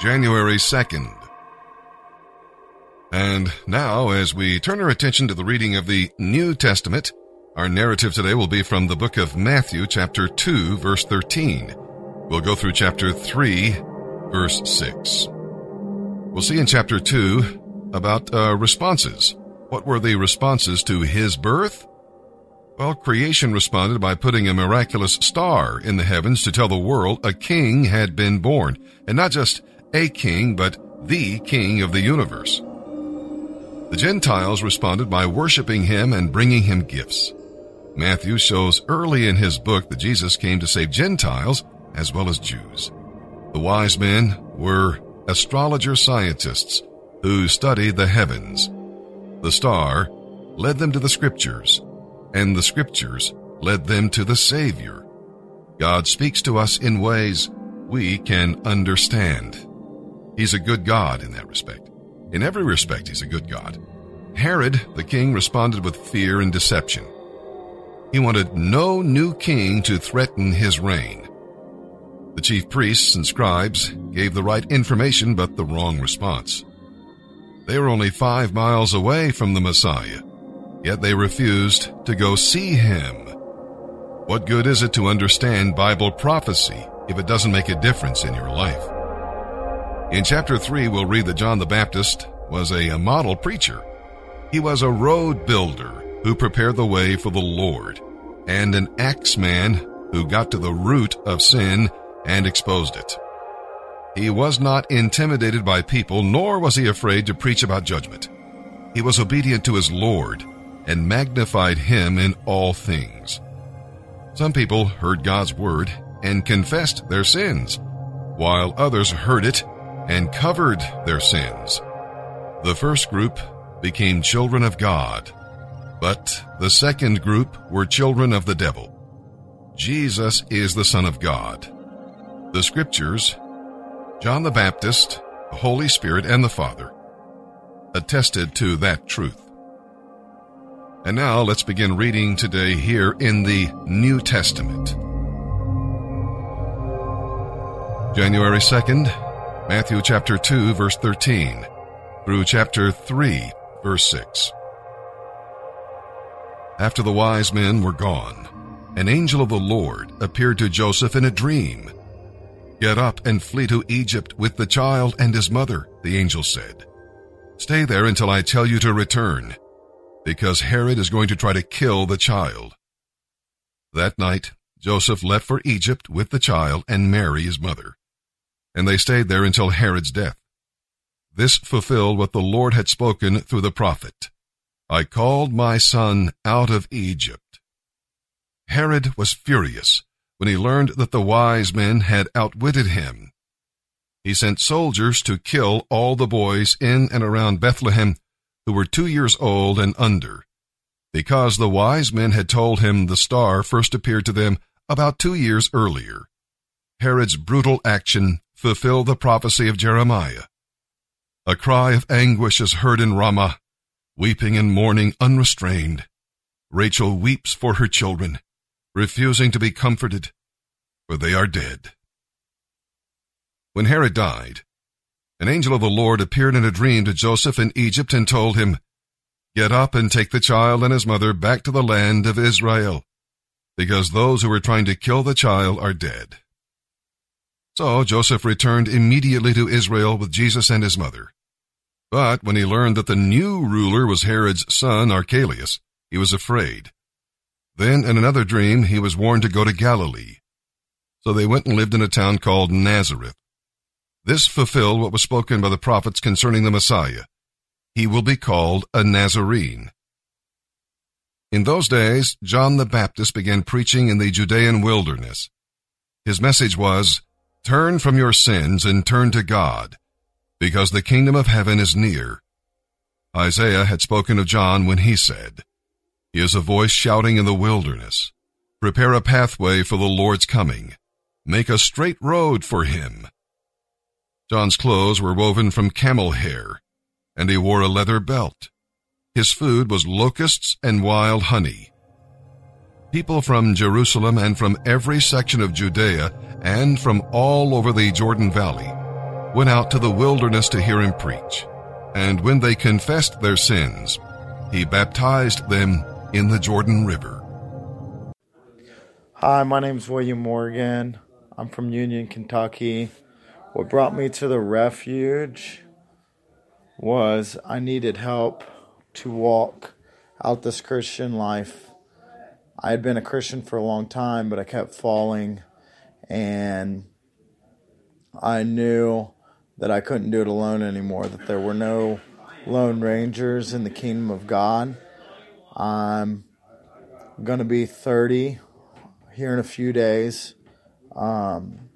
January 2nd. And now, as we turn our attention to the reading of the New Testament, our narrative today will be from the book of Matthew, chapter 2, verse 13. We'll go through chapter 3, verse 6. We'll see in chapter 2 about uh, responses. What were the responses to his birth? Well, creation responded by putting a miraculous star in the heavens to tell the world a king had been born, and not just a king, but the king of the universe. The Gentiles responded by worshiping him and bringing him gifts. Matthew shows early in his book that Jesus came to save Gentiles as well as Jews. The wise men were astrologer scientists who studied the heavens. The star led them to the scriptures, and the scriptures led them to the Savior. God speaks to us in ways we can understand. He's a good God in that respect. In every respect, he's a good God. Herod, the king, responded with fear and deception. He wanted no new king to threaten his reign. The chief priests and scribes gave the right information but the wrong response. They were only five miles away from the Messiah, yet they refused to go see him. What good is it to understand Bible prophecy if it doesn't make a difference in your life? In chapter 3, we'll read that John the Baptist was a, model preacher. He was a road builder who prepared the way for the Lord, and an axeman who got to the root of sin and exposed it. He was not intimidated by people, nor was he afraid to preach about judgment. He was obedient to his Lord and magnified him in all things. Some people heard God's word and confessed their sins, while others heard it and covered their sins. The first group became children of God, but the second group were children of the devil. Jesus is the Son of God. The scriptures, John the Baptist, the Holy Spirit, and the Father attested to that truth. And now let's begin reading today here in the New Testament. January 2nd, Matthew chapter 2 verse 13 through chapter 3 verse 6. After the wise men were gone, an angel of the Lord appeared to Joseph in a dream. Get up and flee to Egypt with the child and his mother, the angel said. Stay there until I tell you to return, because Herod is going to try to kill the child. That night, Joseph left for Egypt with the child and Mary, his mother and they stayed there until Herod's death. This fulfilled what the Lord had spoken through the prophet. I called my son out of Egypt. Herod was furious when he learned that the wise men had outwitted him. He sent soldiers to kill all the boys in and around Bethlehem who were two years old and under, because the wise men had told him the star first appeared to them about two years earlier. Herod's brutal action fulfilled the prophecy of Jeremiah. A cry of anguish is heard in Ramah, weeping and mourning unrestrained. Rachel weeps for her children, refusing to be comforted, for they are dead. When Herod died, an angel of the Lord appeared in a dream to Joseph in Egypt and told him, Get up and take the child and his mother back to the land of Israel, because those who were trying to kill the child are dead. So Joseph returned immediately to Israel with Jesus and his mother. But when he learned that the new ruler was Herod's son Archelaus, he was afraid. Then in another dream he was warned to go to Galilee. So they went and lived in a town called Nazareth. This fulfilled what was spoken by the prophets concerning the Messiah. He will be called a Nazarene. In those days, John the Baptist began preaching in the Judean wilderness. His message was, Turn from your sins and turn to God, because the kingdom of heaven is near. Isaiah had spoken of John when he said, He is a voice shouting in the wilderness, Prepare a pathway for the Lord's coming. Make a straight road for him. John's clothes were woven from camel hair, and he wore a leather belt. His food was locusts and wild honey. People from Jerusalem and from every section of Judea and from all over the Jordan Valley went out to the wilderness to hear him preach. And when they confessed their sins, he baptized them in the Jordan River. Hi, my name is William Morgan. I'm from Union, Kentucky. What brought me to the refuge was I needed help to walk out this Christian life. I had been a Christian for a long time, but I kept falling, and I knew that I couldn't do it alone anymore, that there were no lone rangers in the kingdom of God. I'm going to be 30 here in a few days. Um,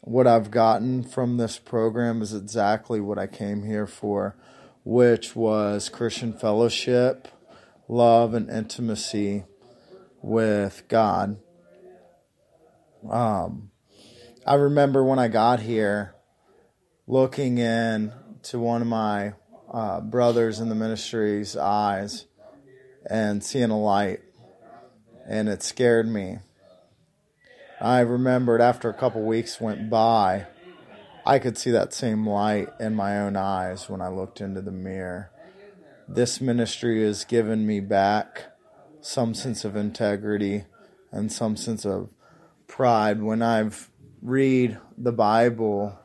what I've gotten from this program is exactly what I came here for, which was Christian fellowship, love, and intimacy with God. Um, I remember when I got here looking in to one of my uh, brothers in the ministry's eyes and seeing a light, and it scared me. I remembered after a couple weeks went by, I could see that same light in my own eyes when I looked into the mirror. This ministry has given me back some sense of integrity and some sense of pride when I've read the Bible,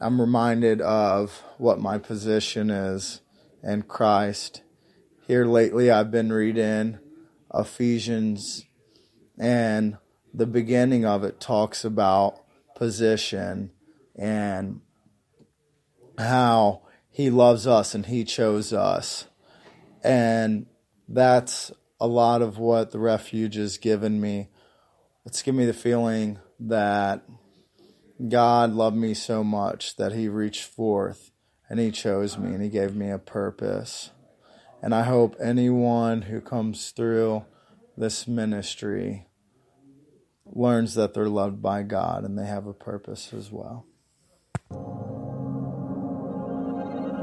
I'm reminded of what my position is in Christ. Here lately, I've been reading Ephesians, and the beginning of it talks about position and how He loves us and He chose us. And that's a lot of what the refuge has given me. It's given me the feeling that God loved me so much that He reached forth and He chose me and He gave me a purpose. And I hope anyone who comes through this ministry learns that they're loved by God and they have a purpose as well.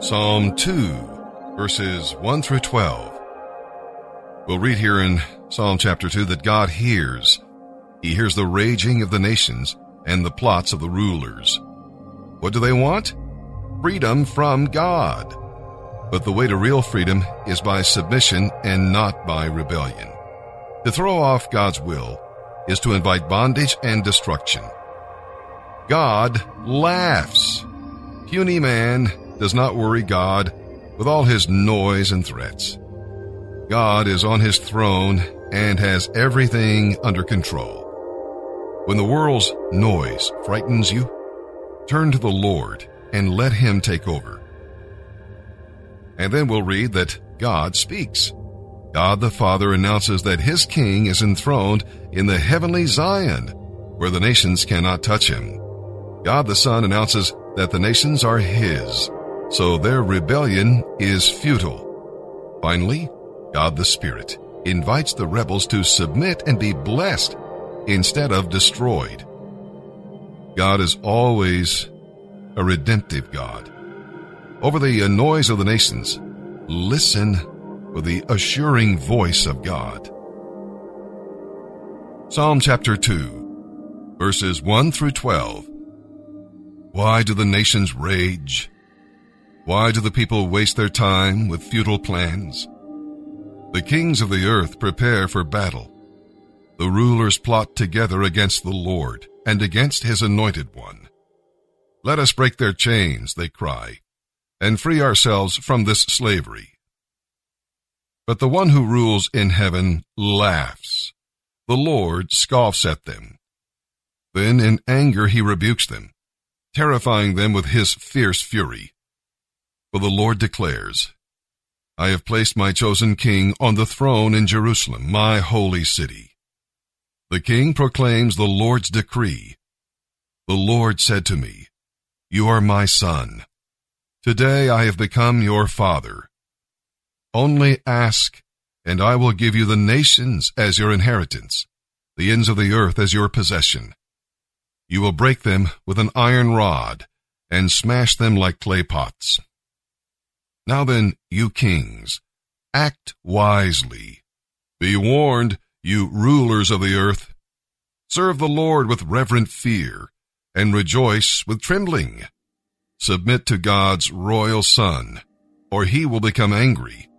Psalm 2, verses 1 through 12. We'll read here in Psalm chapter 2 that God hears he hears the raging of the nations and the plots of the rulers. What do they want? Freedom from God. But the way to real freedom is by submission and not by rebellion. To throw off God's will is to invite bondage and destruction. God laughs. Puny man does not worry God with all his noise and threats. God is on his throne and has everything under control. When the world's noise frightens you, turn to the Lord and let Him take over. And then we'll read that God speaks. God the Father announces that His King is enthroned in the heavenly Zion, where the nations cannot touch Him. God the Son announces that the nations are His, so their rebellion is futile. Finally, God the Spirit invites the rebels to submit and be blessed instead of destroyed. God is always a redemptive God. Over the noise of the nations, listen for the assuring voice of God. Psalm chapter 2, verses 1 through 12. Why do the nations rage? Why do the people waste their time with futile plans? The kings of the earth prepare for battle. The rulers plot together against the Lord and against his anointed one. Let us break their chains, they cry, and free ourselves from this slavery. But the one who rules in heaven laughs. The Lord scoffs at them. Then in anger he rebukes them, terrifying them with his fierce fury. For the Lord declares, I have placed my chosen king on the throne in Jerusalem, my holy city. The king proclaims the Lord's decree. The Lord said to me, You are my son. Today I have become your father. Only ask, and I will give you the nations as your inheritance, the ends of the earth as your possession. You will break them with an iron rod, and smash them like clay pots. Now then, you kings, act wisely. Be warned, you rulers of the earth. Serve the Lord with reverent fear, and rejoice with trembling. Submit to God's royal Son, or he will become angry,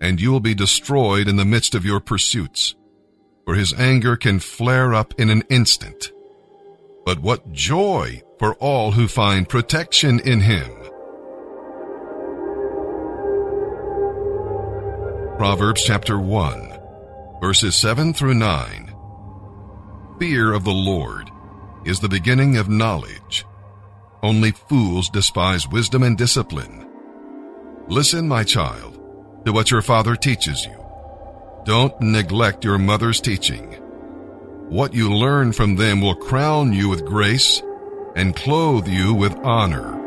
and you will be destroyed in the midst of your pursuits, for his anger can flare up in an instant. But what joy for all who find protection in him. Proverbs chapter 1, verses 7 through 9. Fear of the Lord is the beginning of knowledge. Only fools despise wisdom and discipline. Listen, my child, to what your father teaches you. Don't neglect your mother's teaching. What you learn from them will crown you with grace and clothe you with honor.